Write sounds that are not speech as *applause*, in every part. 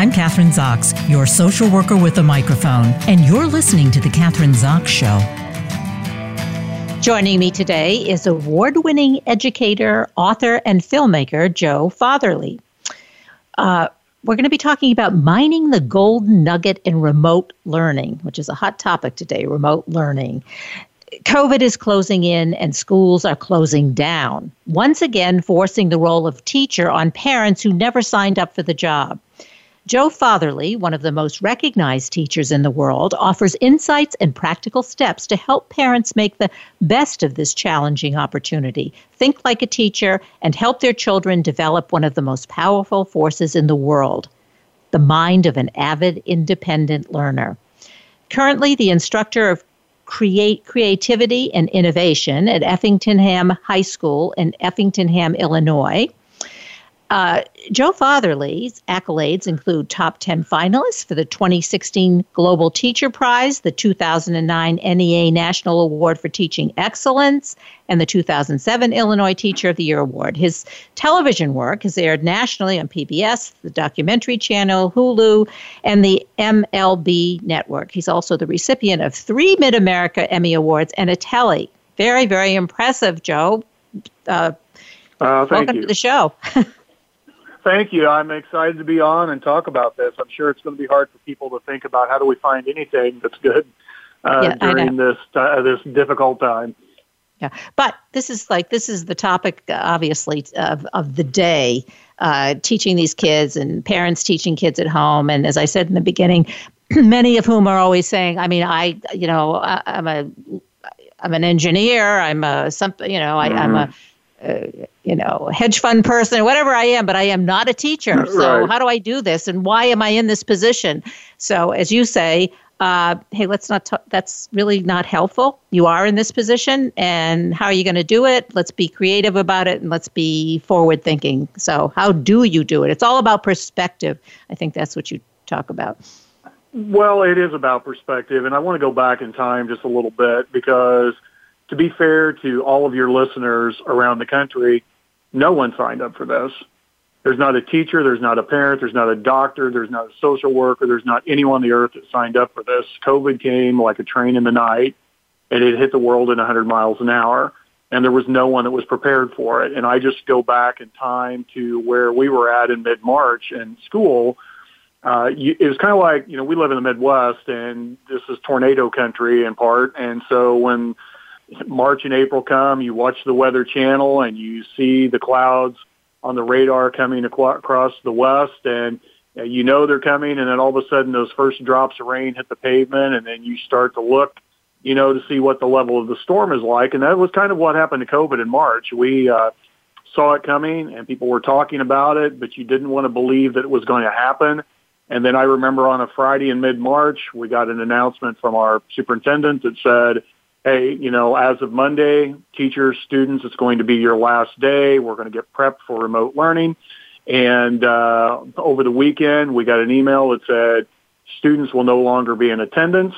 I'm Kathryn Zox, your social worker with a microphone, and you're listening to The Kathryn Zox Show. Joining me today is award winning educator, author, and filmmaker Joe Fatheree. Uh, we're going to be talking about mining the gold nugget in remote learning, which is a hot topic today remote learning. COVID is closing in and schools are closing down, once again forcing the role of teacher on parents who never signed up for the job. Joe Fatheree, one of the most recognized teachers in the world, offers insights and practical steps to help parents make the best of this challenging opportunity, think like a teacher, and help their children develop one of the most powerful forces in the world the mind of an avid, independent learner. Currently, the instructor of create creativity and innovation at Effingham High School in Effingham, Illinois. Uh, Joe Fatheree's accolades include top 10 finalists for the 2016 Global Teacher Prize, the 2009 NEA National Award for Teaching Excellence, and the 2007 Illinois Teacher of the Year Award. His television work has aired nationally on PBS, the Documentary Channel, Hulu, and the MLB Network. He's also the recipient of three Mid America Emmy Awards and a Telly. Very, very impressive, Joe. Uh, uh, welcome you. to the show. *laughs* Thank you. I'm excited to be on and talk about this. I'm sure it's going to be hard for people to think about how do we find anything that's good uh, yeah, during this uh, this difficult time. Yeah, but this is like this is the topic, obviously, of of the day. Uh, teaching these kids and parents teaching kids at home, and as I said in the beginning, *clears throat* many of whom are always saying, "I mean, I, you know, I, am a, I'm an engineer. I'm a something, you know, I, mm-hmm. I'm a." Uh, you know, hedge fund person, whatever I am, but I am not a teacher. *laughs* So right. how do I do this, and why am I in this position? So as you say, uh, hey, let's not. T- that's really not helpful. You are in this position, and how are you going to do it? Let's be creative about it, and let's be forward thinking. So how do you do it? It's all about perspective. I think that's what you talk about. Well, it is about perspective, and I want to go back in time just a little bit because to be fair to all of your listeners around the country, no one signed up for this. There's not a teacher, there's not a parent, there's not a doctor, there's not a social worker, there's not anyone on the earth that signed up for this. COVID came like a train in the night and it hit the world at 100 miles an hour and there was no one that was prepared for it. And I just go back in time to where we were at in mid-March in school. Uh, you, it was kind of like, you know, we live in the Midwest and this is tornado country in part. And so when March and April come, you watch the Weather Channel and you see the clouds on the radar coming across the west, and you know they're coming, and then all of a sudden those first drops of rain hit the pavement, and then you start to look, you know, to see what the level of the storm is like, and that was kind of what happened to COVID in March. We uh, saw it coming, and people were talking about it, but you didn't want to believe that it was going to happen. And then I remember on a Friday in mid-March, we got an announcement from our superintendent that said, hey, you know, as of Monday, teachers, students, it's going to be your last day. We're going to get prepped for remote learning. And uh, over the weekend, we got an email that said students will no longer be in attendance.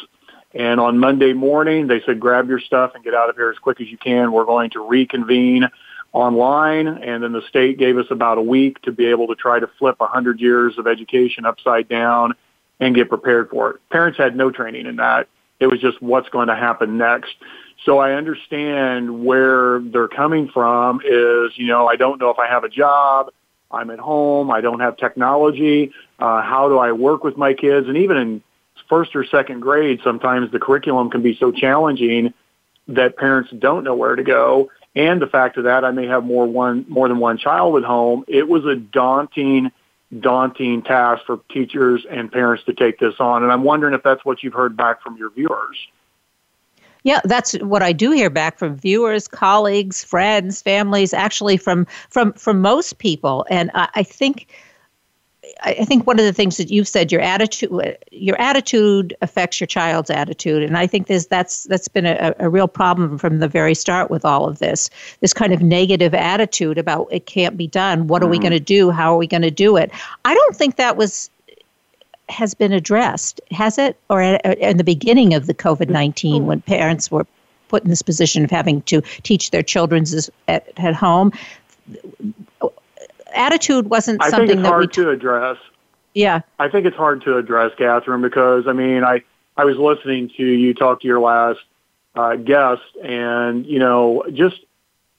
And on Monday morning, they said, grab your stuff and get out of here as quick as you can. We're going to reconvene online. And then the state gave us about a week to be able to try to flip 100 years of education upside down and get prepared for it. Parents had no training in that. It was just what's going to happen next. So I understand where they're coming from is, you know, I don't know if I have a job. I'm at home. I don't have technology. Uh, how do I work with my kids? And even in first or second grade, sometimes the curriculum can be so challenging that parents don't know where to go. And the fact of that, I may have more one more than one child at home. It was a daunting daunting task for teachers and parents to take this on. And I'm wondering if that's what you've heard back from your viewers. Yeah, that's what I do hear back from viewers, colleagues, friends, families, actually from from from most people. And I, I think I think one of the things that you've said, your attitude, your attitude affects your child's attitude, and I think this that's that's been a, a real problem from the very start with all of this. This kind of negative attitude about it can't be done. What are we mm-hmm. going to do? How are we going to do it? I don't think that was has been addressed, has it? Or in the beginning of the COVID nineteen, when parents were put in this position of having to teach their children at, at home attitude wasn't I something think it's that hard we to address. Yeah. I think it's hard to address, Kathryn, because I mean, I I was listening to you talk to your last uh, guest, and you know, just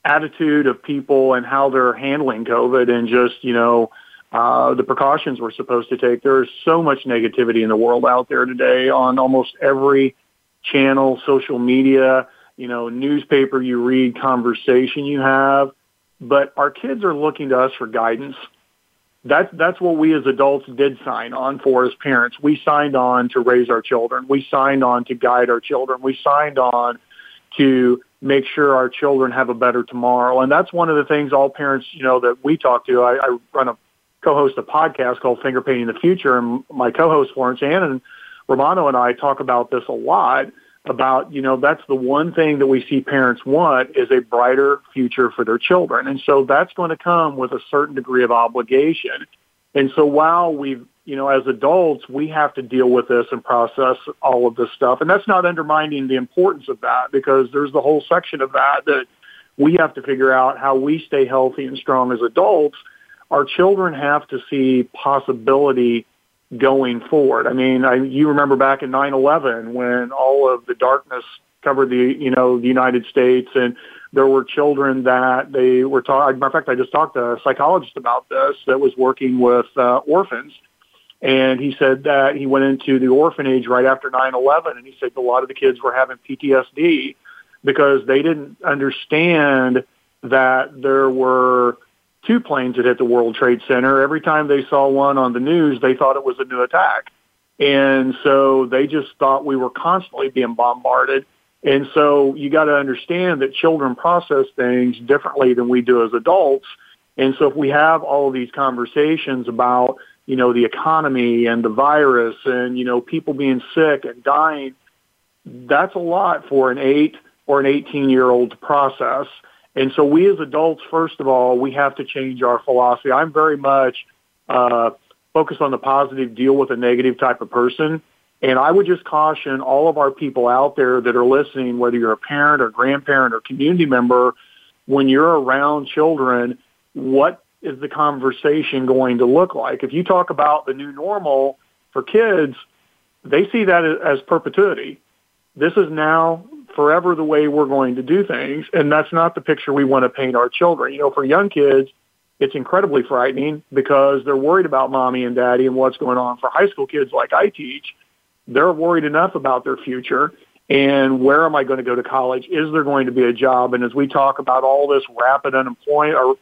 attitude of people and how they're handling COVID, and just you know. Uh, the precautions we're supposed to take. There's so much negativity in the world out there today on almost every channel, social media, you know, newspaper you read, conversation you have. But our kids are looking to us for guidance that's that's what we as adults did sign on for as parents. We signed on to raise our children. We signed on to guide our children. We signed on to make sure our children have a better tomorrow. And that's one of the things all parents, you know, that we talk to. I, I run a co-host a podcast called Finger Painting the Future, and my co-host Florence Ann and Romano and I talk about this a lot about, you know, that's the one thing that we see parents want is a brighter future for their children. And so that's going to come with a certain degree of obligation. And so while we've, you know, as adults, we have to deal with this and process all of this stuff. And that's not undermining the importance of that because there's the whole section of that that we have to figure out how we stay healthy and strong as adults. Our children have to see possibility going forward. I mean, I, you remember back in 9/11 when all of the darkness covered the you know the United States, and there were children that they were taught. Matter of fact, I just talked to a psychologist about this that was working with uh, orphans, and he said that he went into the orphanage right after 9/11, and he said a lot of the kids were having PTSD because they didn't understand that there were two planes that hit the World Trade Center. Every time they saw one on the news, they thought it was a new attack. And so they just thought we were constantly being bombarded. And so you got to understand that children process things differently than we do as adults. And so if we have all of these conversations about, you know, the economy and the virus and, you know, people being sick and dying, that's a lot for an eight or an 18 year old to process. And so we as adults, first of all, we have to change our philosophy. I'm very much uh, focused on the positive, deal with a negative type of person. And I would just caution all of our people out there that are listening, whether you're a parent or grandparent or community member, when you're around children, what is the conversation going to look like? If you talk about the new normal for kids, they see that as perpetuity. This is now forever the way we're going to do things. And that's not the picture we want to paint our children. You know, for young kids, it's incredibly frightening because they're worried about mommy and daddy and what's going on. For high school kids like I teach, they're worried enough about their future and where am I going to go to college? Is there going to be a job? And as we talk about all this rapid unemployment or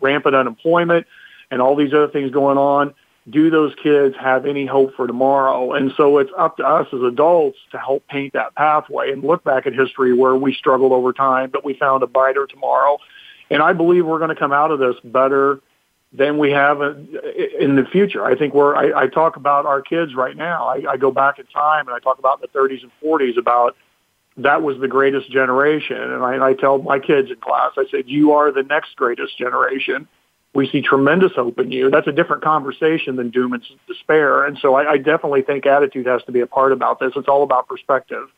rampant unemployment and all these other things going on, do those kids have any hope for tomorrow? And so it's up to us as adults to help paint that pathway and look back at history where we struggled over time, but we found a brighter tomorrow. And I believe we're going to come out of this better than we have in the future. I think we're, I, I talk about our kids right now. I, I go back in time and I talk about the 30s and 40s about that was the greatest generation. And I, I tell my kids in class, I said, you are the next greatest generation we see tremendous hope in you. That's a different conversation than doom and despair. And so I, I definitely think attitude has to be a part about this. It's all about perspective.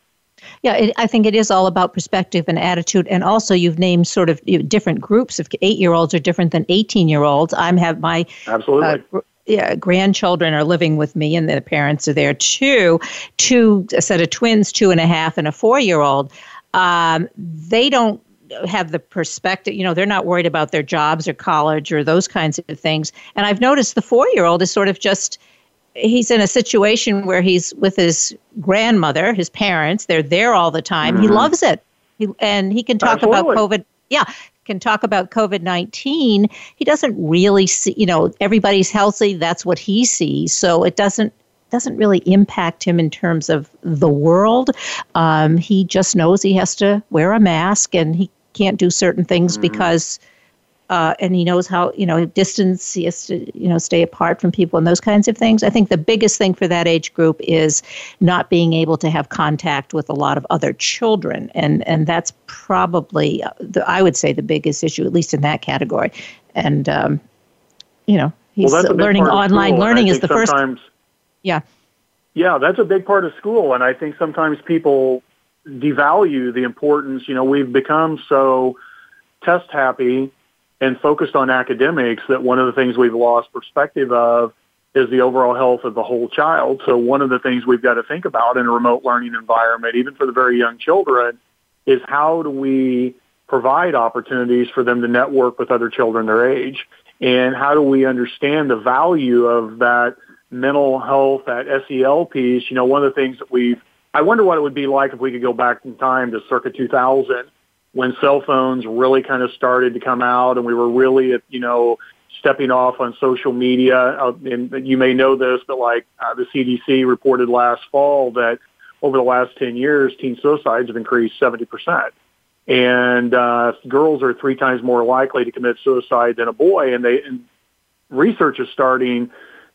Yeah, it, I think it is all about perspective and attitude. And also, you've named sort of different groups of eight year olds are different than 18 year olds. I'm have my. Absolutely. Uh, yeah, grandchildren are living with me and their parents are there too. Two a set of twins, two and a half, and a four year old. Um, they don't have the perspective, you know, they're not worried about their jobs or college or those kinds of things. And I've noticed the four year old is sort of just, he's in a situation where he's with his grandmother, his parents, they're there all the time. Mm-hmm. He loves it. He, and he can talk Absolutely. about COVID. Yeah, can talk about COVID 19. He doesn't really see, you know, everybody's healthy. That's what he sees. So it doesn't doesn't really impact him in terms of the world. Um, he just knows he has to wear a mask and he can't do certain things mm-hmm. because uh, and he knows how you know distance he has to you know stay apart from people and those kinds of things. I think the biggest thing for that age group is not being able to have contact with a lot of other children. And and that's probably uh, the, i would say the biggest issue at least in that category. And um, you know he's well, learning online learning is the first yeah. Yeah that's a big part of school and i think sometimes people devalue the importance. You know, we've become so test happy and focused on academics that one of the things we've lost perspective of is the overall health of the whole child. So one of the things we've got to think about in a remote learning environment, even for the very young children, is how do we provide opportunities for them to network with other children their age? And how do we understand the value of that mental health, that SEL piece? You know, one of the things that we've, I wonder what it would be like if we could go back in time to circa 2000 when cell phones really kind of started to come out and we were really, you know, stepping off on social media. Uh, and you may know this, but like uh, the CDC reported last fall that over the last 10 years, teen suicides have increased 70%. And uh, girls are three times more likely to commit suicide than a boy. And, they, and research is starting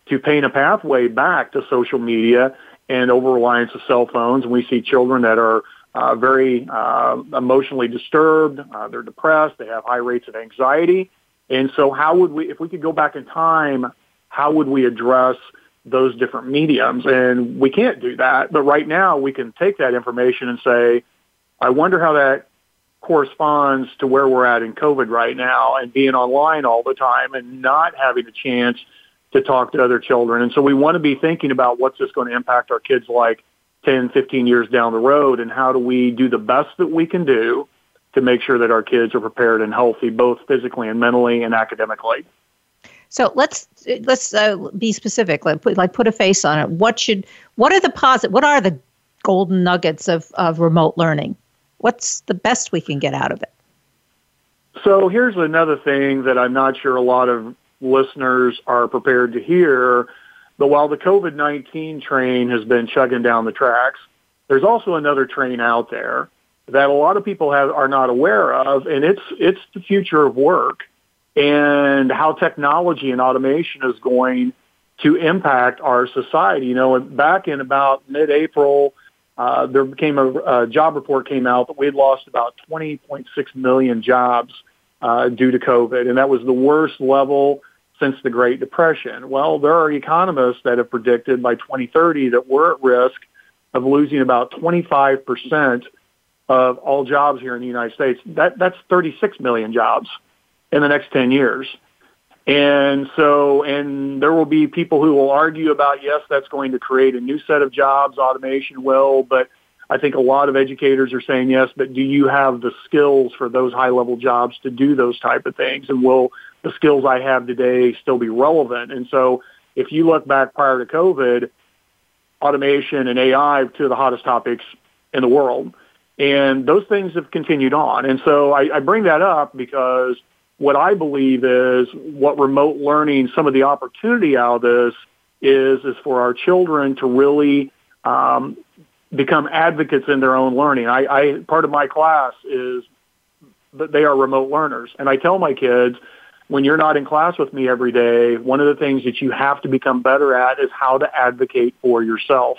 to paint a pathway back to social media and over reliance of cell phones. And we see children that are uh, very uh, emotionally disturbed. Uh, they're depressed. They have high rates of anxiety. And so how would we, if we could go back in time, how would we address those different mediums? And we can't do that. But right now we can take that information and say, I wonder how that corresponds to where we're at in COVID right now and being online all the time and not having a chance to talk to other children. And so we want to be thinking about what's this going to impact our kids like 10, 15 years down the road and how do we do the best that we can do to make sure that our kids are prepared and healthy, both physically and mentally and academically. So let's let's uh, be specific. Like put, like put a face on it. What should what are the positive? What are the golden nuggets of of remote learning? What's the best we can get out of it? So here's another thing that I'm not sure a lot of listeners are prepared to hear. But while the COVID 19 train has been chugging down the tracks, there's also another train out there that a lot of people have are not aware of, and it's it's the future of work and how technology and automation is going to impact our society. You know, back in about mid-April, uh, there became a, a job report came out that we had lost about 20.6 million jobs uh, due to COVID, and that was the worst level since the Great Depression. Well, there are economists that have predicted by 2030 that we're at risk of losing about 25 percent of all jobs here in the United States. That that's 36 million jobs in the next 10 years. And so, and there will be people who will argue about, yes, that's going to create a new set of jobs, automation will, but I think a lot of educators are saying yes, but do you have the skills for those high level jobs to do those type of things? And will the skills I have today still be relevant? And so if you look back prior to COVID, automation and AI, two of the hottest topics in the world. And those things have continued on. And so I, I bring that up because what I believe is what remote learning, some of the opportunity out of this is, is for our children to really um, become advocates in their own learning. I, I part of my class is that they are remote learners, and I tell my kids when you're not in class with me every day, one of the things that you have to become better at is how to advocate for yourself.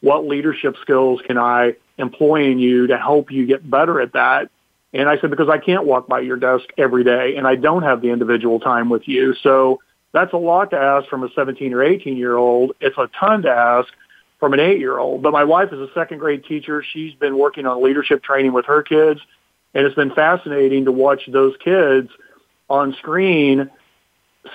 What leadership skills can I employing you to help you get better at that. And I said, because I can't walk by your desk every day and I don't have the individual time with you. So that's a lot to ask from a 17 or 18 year old. It's a ton to ask from an eight year old. But my wife is a second grade teacher. She's been working on leadership training with her kids. And it's been fascinating to watch those kids on screen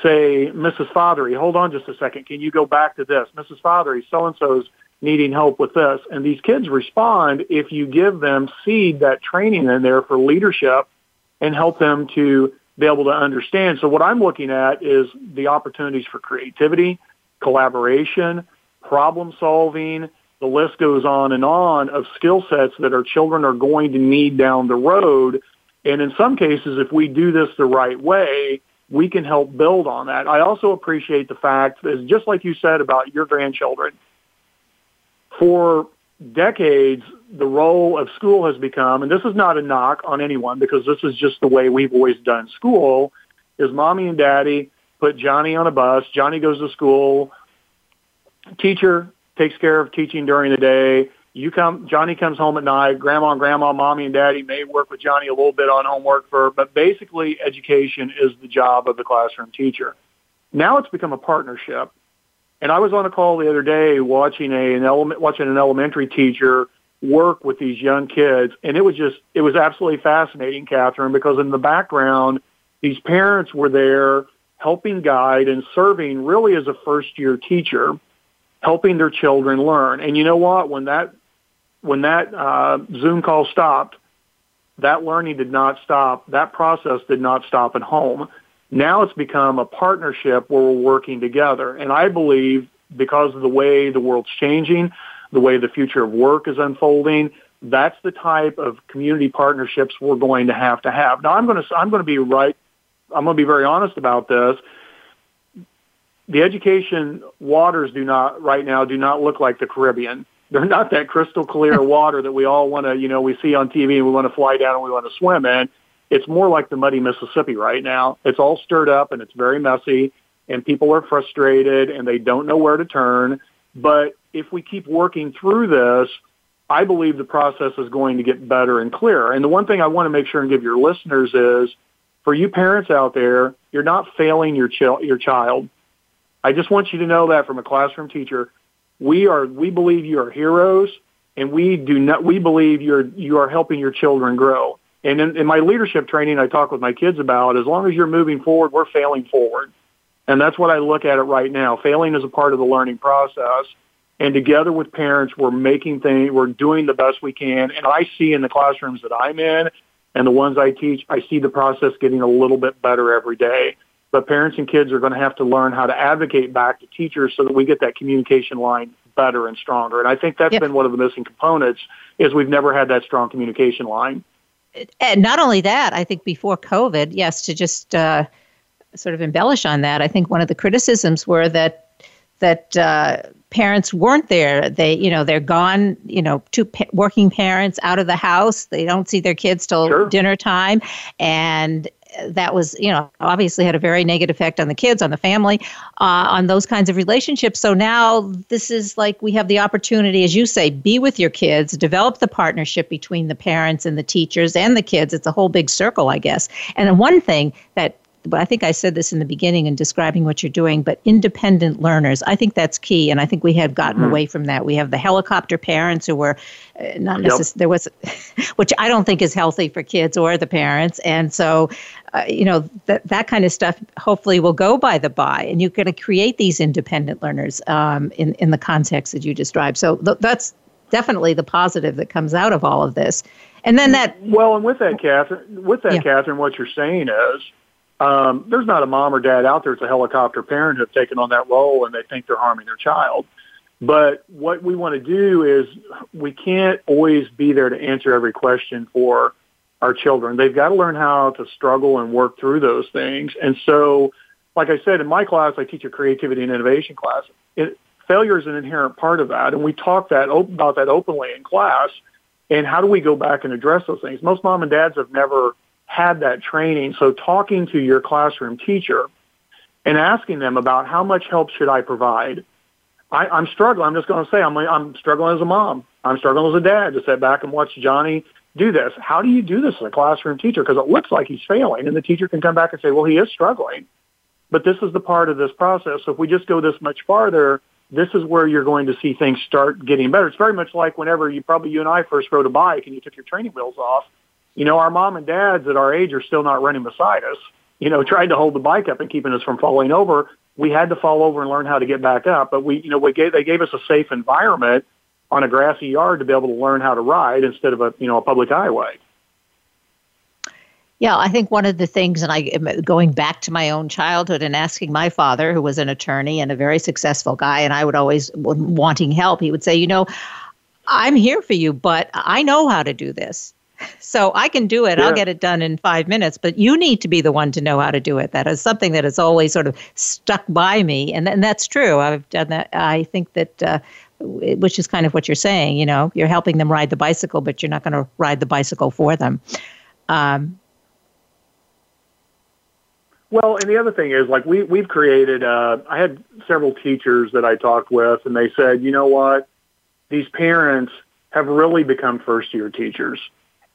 say, Mrs. Fatheree, hold on just a second. Can you go back to this? Mrs. Fatheree, so-and-so's needing help with this. And these kids respond if you give them seed that training in there for leadership and help them to be able to understand. So what I'm looking at is the opportunities for creativity, collaboration, problem solving. The list goes on and on of skill sets that our children are going to need down the road. And in some cases, if we do this the right way, we can help build on that. I also appreciate the fact that just like you said about your grandchildren, for decades, the role of school has become, and this is not a knock on anyone because this is just the way we've always done school, is mommy and daddy put Johnny on a bus. Johnny goes to school. Teacher takes care of teaching during the day. You come, Johnny comes home at night. Grandma and grandma, mommy and daddy may work with Johnny a little bit on homework for, but basically education is the job of the classroom teacher. Now it's become a partnership and I was on a call the other day watching a an element watching an elementary teacher work with these young kids, and it was just it was absolutely fascinating, Kathryn, because in the background, these parents were there helping guide and serving really as a first year teacher, helping their children learn. And you know what? When that when that uh, Zoom call stopped, that learning did not stop. That process did not stop at home. Now it's become a partnership where we're working together. And I believe because of the way the world's changing, the way the future of work is unfolding, that's the type of community partnerships we're going to have to have. Now I'm going to I'm going to be right I'm going to be very honest about this. The education waters do not right now do not look like the Caribbean. They're not that crystal clear *laughs* water that we all want to, you know, we see on TV and we want to fly down and we want to swim in. It's more like the muddy Mississippi right now. It's all stirred up and it's very messy and people are frustrated and they don't know where to turn. But if we keep working through this, I believe the process is going to get better and clearer. And the one thing I want to make sure and give your listeners is for you parents out there, you're not failing your, ch- your child. I just want you to know that from a classroom teacher. We are, we believe you are heroes and we do not, we believe you're, you are helping your children grow. And in, in my leadership training, I talk with my kids about as long as you're moving forward, we're failing forward. And that's what I look at it right now. Failing is a part of the learning process. And together with parents, we're making things, we're doing the best we can. And I see in the classrooms that I'm in and the ones I teach, I see the process getting a little bit better every day. But parents and kids are going to have to learn how to advocate back to teachers so that we get that communication line better and stronger. And I think that's yep. been one of the missing components is we've never had that strong communication line. And not only that, I think before COVID, yes, to just uh, sort of embellish on that, I think one of the criticisms were that that uh, parents weren't there. They, you know, they're gone. You know, two pa- working parents out of the house. They don't see their kids till sure. dinner time, and that was, you know, obviously had a very negative effect on the kids, on the family, uh, on those kinds of relationships. So now this is like we have the opportunity, as you say, be with your kids, develop the partnership between the parents and the teachers and the kids. It's a whole big circle, I guess. And one thing that but I think I said this in the beginning in describing what you're doing, but independent learners, I think that's key. And I think we have gotten mm-hmm. away from that. We have the helicopter parents who were uh, not necessarily, yep. there was, *laughs* which I don't think is healthy for kids or the parents. And so, uh, you know, that, that kind of stuff hopefully will go by the by. And you're going to create these independent learners um, in, in the context that you described. So th- that's definitely the positive that comes out of all of this. And then that. Well, and with that, Kathryn, with that, yeah. Kathryn, what you're saying is, um, there's not a mom or dad out there that's a helicopter parent who have taken on that role and they think they're harming their child. But what we want to do is we can't always be there to answer every question for our children. They've got to learn how to struggle and work through those things. And so, like I said, in my class, I teach a creativity and innovation class. It, failure is an inherent part of that. And we talk that about that openly in class. And how do we go back and address those things? Most mom and dads have never had that training. So talking to your classroom teacher and asking them about how much help should I provide. I, I'm struggling. I'm just going to say I'm, I'm struggling as a mom. I'm struggling as a dad to sit back and watch Johnny do this. How do you do this as a classroom teacher? Because it looks like he's failing, and the teacher can come back and say, "Well, he is struggling." But this is the part of this process. So if we just go this much farther, this is where you're going to see things start getting better. It's very much like whenever you probably you and I first rode a bike and you took your training wheels off you know, our mom and dads at our age are still not running beside us, you know, trying to hold the bike up and keeping us from falling over. We had to fall over and learn how to get back up, but we, you know, we gave, they gave us a safe environment on a grassy yard to be able to learn how to ride instead of a, you know, a public highway. Yeah, I think one of the things, and I going back to my own childhood and asking my father, who was an attorney and a very successful guy, and I would always wanting help. He would say, "You know, I'm here for you, but I know how to do this. So I can do it. Yeah. I'll get it done in five minutes, but you need to be the one to know how to do it. That is something that has always sort of stuck by me. And, and that's true. I've done that. I think that, uh, which is kind of what you're saying, you know, you're helping them ride the bicycle, but you're not going to ride the bicycle for them. Um, well, and the other thing is, like we we've created. Uh, I had several teachers that I talked with, and they said, you know what, these parents have really become first year teachers.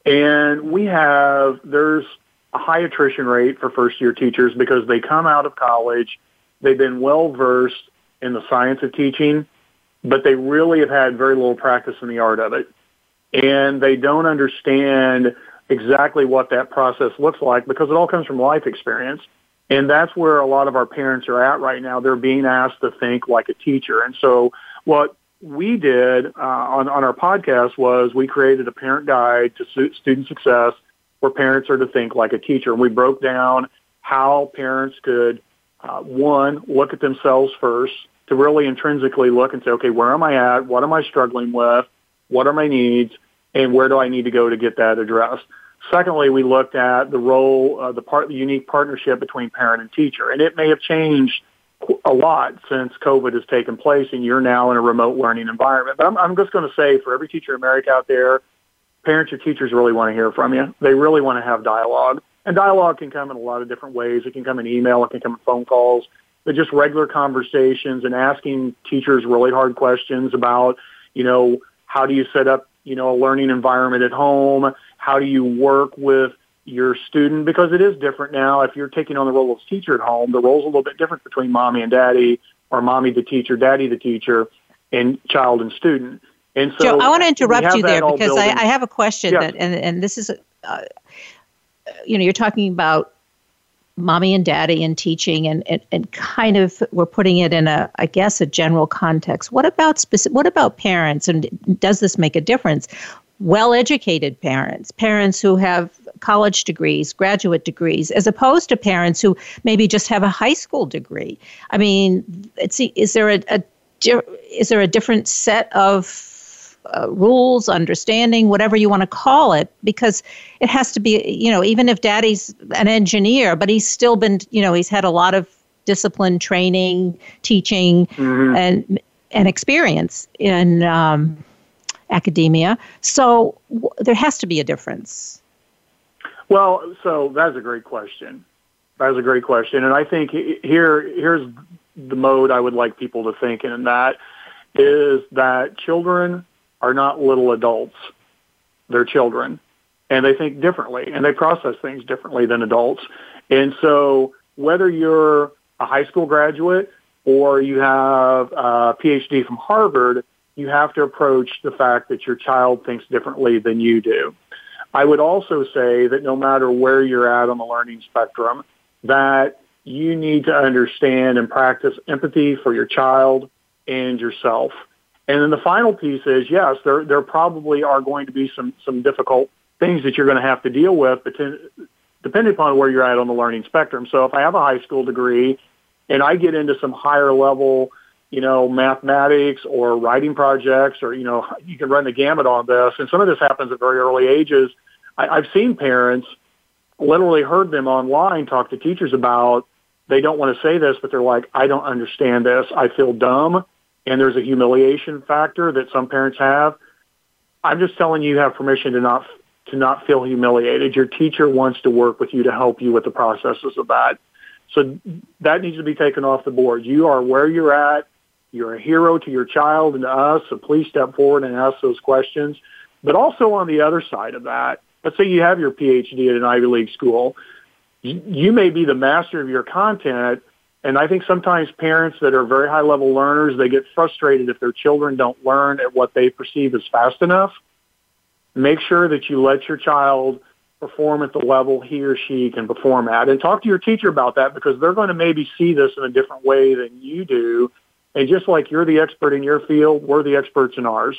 And we have, there's a high attrition rate for first year teachers because they come out of college, they've been well versed in the science of teaching, but they really have had very little practice in the art of it. And they don't understand exactly what that process looks like because it all comes from life experience. And that's where a lot of our parents are at right now. They're being asked to think like a teacher. And so what we did uh, on, on our podcast was we created a parent guide to student success where parents are to think like a teacher. And we broke down how parents could, uh, one, look at themselves first to really intrinsically look and say, okay, where am I at? What am I struggling with? What are my needs? And where do I need to go to get that addressed? Secondly, we looked at the role, uh, the part, the unique partnership between parent and teacher, and it may have changed a lot since COVID has taken place, and you're now in a remote learning environment. But I'm, I'm just going to say, for every teacher in America out there, parents or teachers really want to hear from you. They really want to have dialogue, and dialogue can come in a lot of different ways. It can come in email, it can come in phone calls, but just regular conversations and asking teachers really hard questions about, you know, how do you set up, you know, a learning environment at home? How do you work with your student? Because it is different now. If you're taking on the role of teacher at home, the role's a little bit different between mommy and daddy or mommy the teacher, daddy the teacher, and child and student. And so Joe, I want to interrupt you there because I, I, have a question that, and, and this is, uh, you know, you're talking about mommy and daddy and teaching and, and, and kind of we're putting it in a i guess a general context what about specific what about parents and does this make a difference well educated parents, parents who have college degrees, graduate degrees, as opposed to parents who maybe just have a high school degree. I mean, is there a, a is there a different set of uh, rules, understanding, whatever you want to call it, because it has to be, you know, even if daddy's an engineer, but he's still been, you know, he's had a lot of discipline, training, teaching, mm-hmm. and and experience in um, academia. So w- there has to be a difference. Well, so that's a great question. That's a great question, and I think here here's the mode I would like people to think in, and that is that children are not little adults; they're children, and they think differently, and they process things differently than adults. And so, whether you're a high school graduate or you have a PhD from Harvard, you have to approach the fact that your child thinks differently than you do. I would also say that no matter where you're at on the learning spectrum, that you need to understand and practice empathy for your child and yourself. And then the final piece is, yes, there, there probably are going to be some, some difficult things that you're going to have to deal with, depending upon where you're at on the learning spectrum. So if I have a high school degree and I get into some higher level you know, mathematics or writing projects or, you know, you can run the gamut on this. And some of this happens at very early ages. I, I've seen parents, literally heard them online talk to teachers about they don't want to say this, but they're like, I don't understand this. I feel dumb. And there's a humiliation factor that some parents have. I'm just telling you, you have permission to not to not feel humiliated. Your teacher wants to work with you to help you with the processes of that. So that needs to be taken off the board. You are where you're at. You're a hero to your child and to us, so please step forward and ask those questions. But also on the other side of that, let's say you have your PhD at an Ivy League school. You may be the master of your content, and I think sometimes parents that are very high level learners, they get frustrated if their children don't learn at what they perceive as fast enough. Make sure that you let your child perform at the level he or she can perform at and talk to your teacher about that because they're going to maybe see this in a different way than you do and just like you're the expert in your field, we're the experts in ours.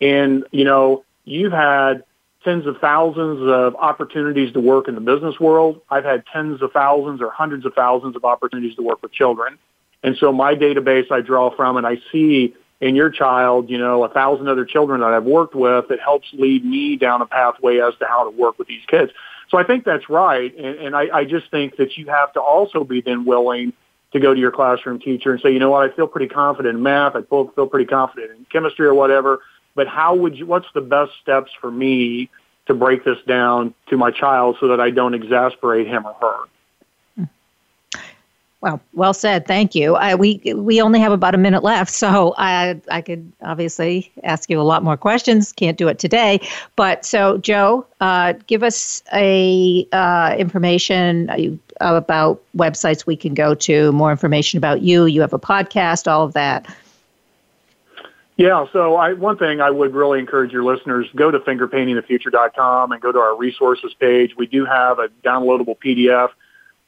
And, you know, you've had tens of thousands of opportunities to work in the business world. I've had tens of thousands or hundreds of thousands of opportunities to work with children. And so my database I draw from and I see in your child, you know, a thousand other children that I've worked with that helps lead me down a pathway as to how to work with these kids. So I think that's right. And, and I, I just think that you have to also be then willing to go to your classroom teacher and say, you know what, I feel pretty confident in math. I feel, pretty confident in chemistry or whatever. But how would you, what's the best steps for me to break this down to my child so that I don't exasperate him or her? Well, well said. Thank you. I, we we only have about a minute left, so I I could obviously ask you a lot more questions. Can't do it today, but so Joe, uh, give us a uh, information uh, about websites we can go to, more information about you. You have a podcast, all of that. Yeah, so I, one thing I would really encourage your listeners, go to fingerpaintingthefuture.com and go to our resources page. We do have a downloadable PDF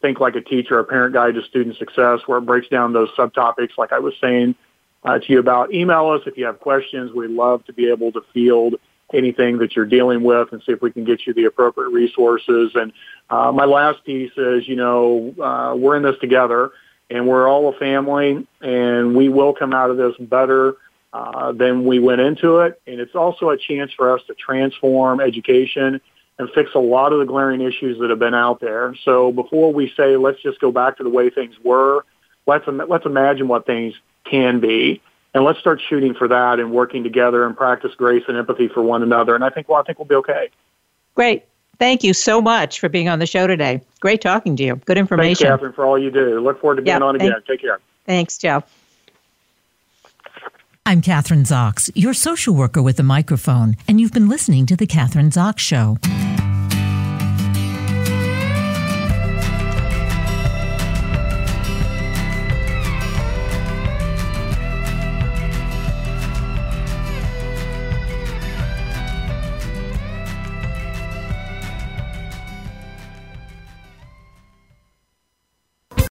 think like a teacher, a parent guide to student success, where it breaks down those subtopics, like I was saying uh, to you about. Email us if you have questions. We'd love to be able to field anything that you're dealing with and see if we can get you the appropriate resources. And uh, my last piece is, you know, uh, we're in this together and we're all a family and we will come out of this better uh, than we went into it. And it's also a chance for us to transform education and fix a lot of the glaring issues that have been out there. So before we say, let's just go back to the way things were, let's, let's imagine what things can be. And let's start shooting for that and working together and practice grace and empathy for one another. And I think, well, I think we'll be okay. Great. Thank you so much for being on the show today. Great talking to you. Good information. Thanks, Kathryn, for all you do. Look forward to being on again. Take care. Thanks, Joe. I'm Kathryn Zox, your social worker with a microphone, and you've been listening to The Kathryn Zox Show.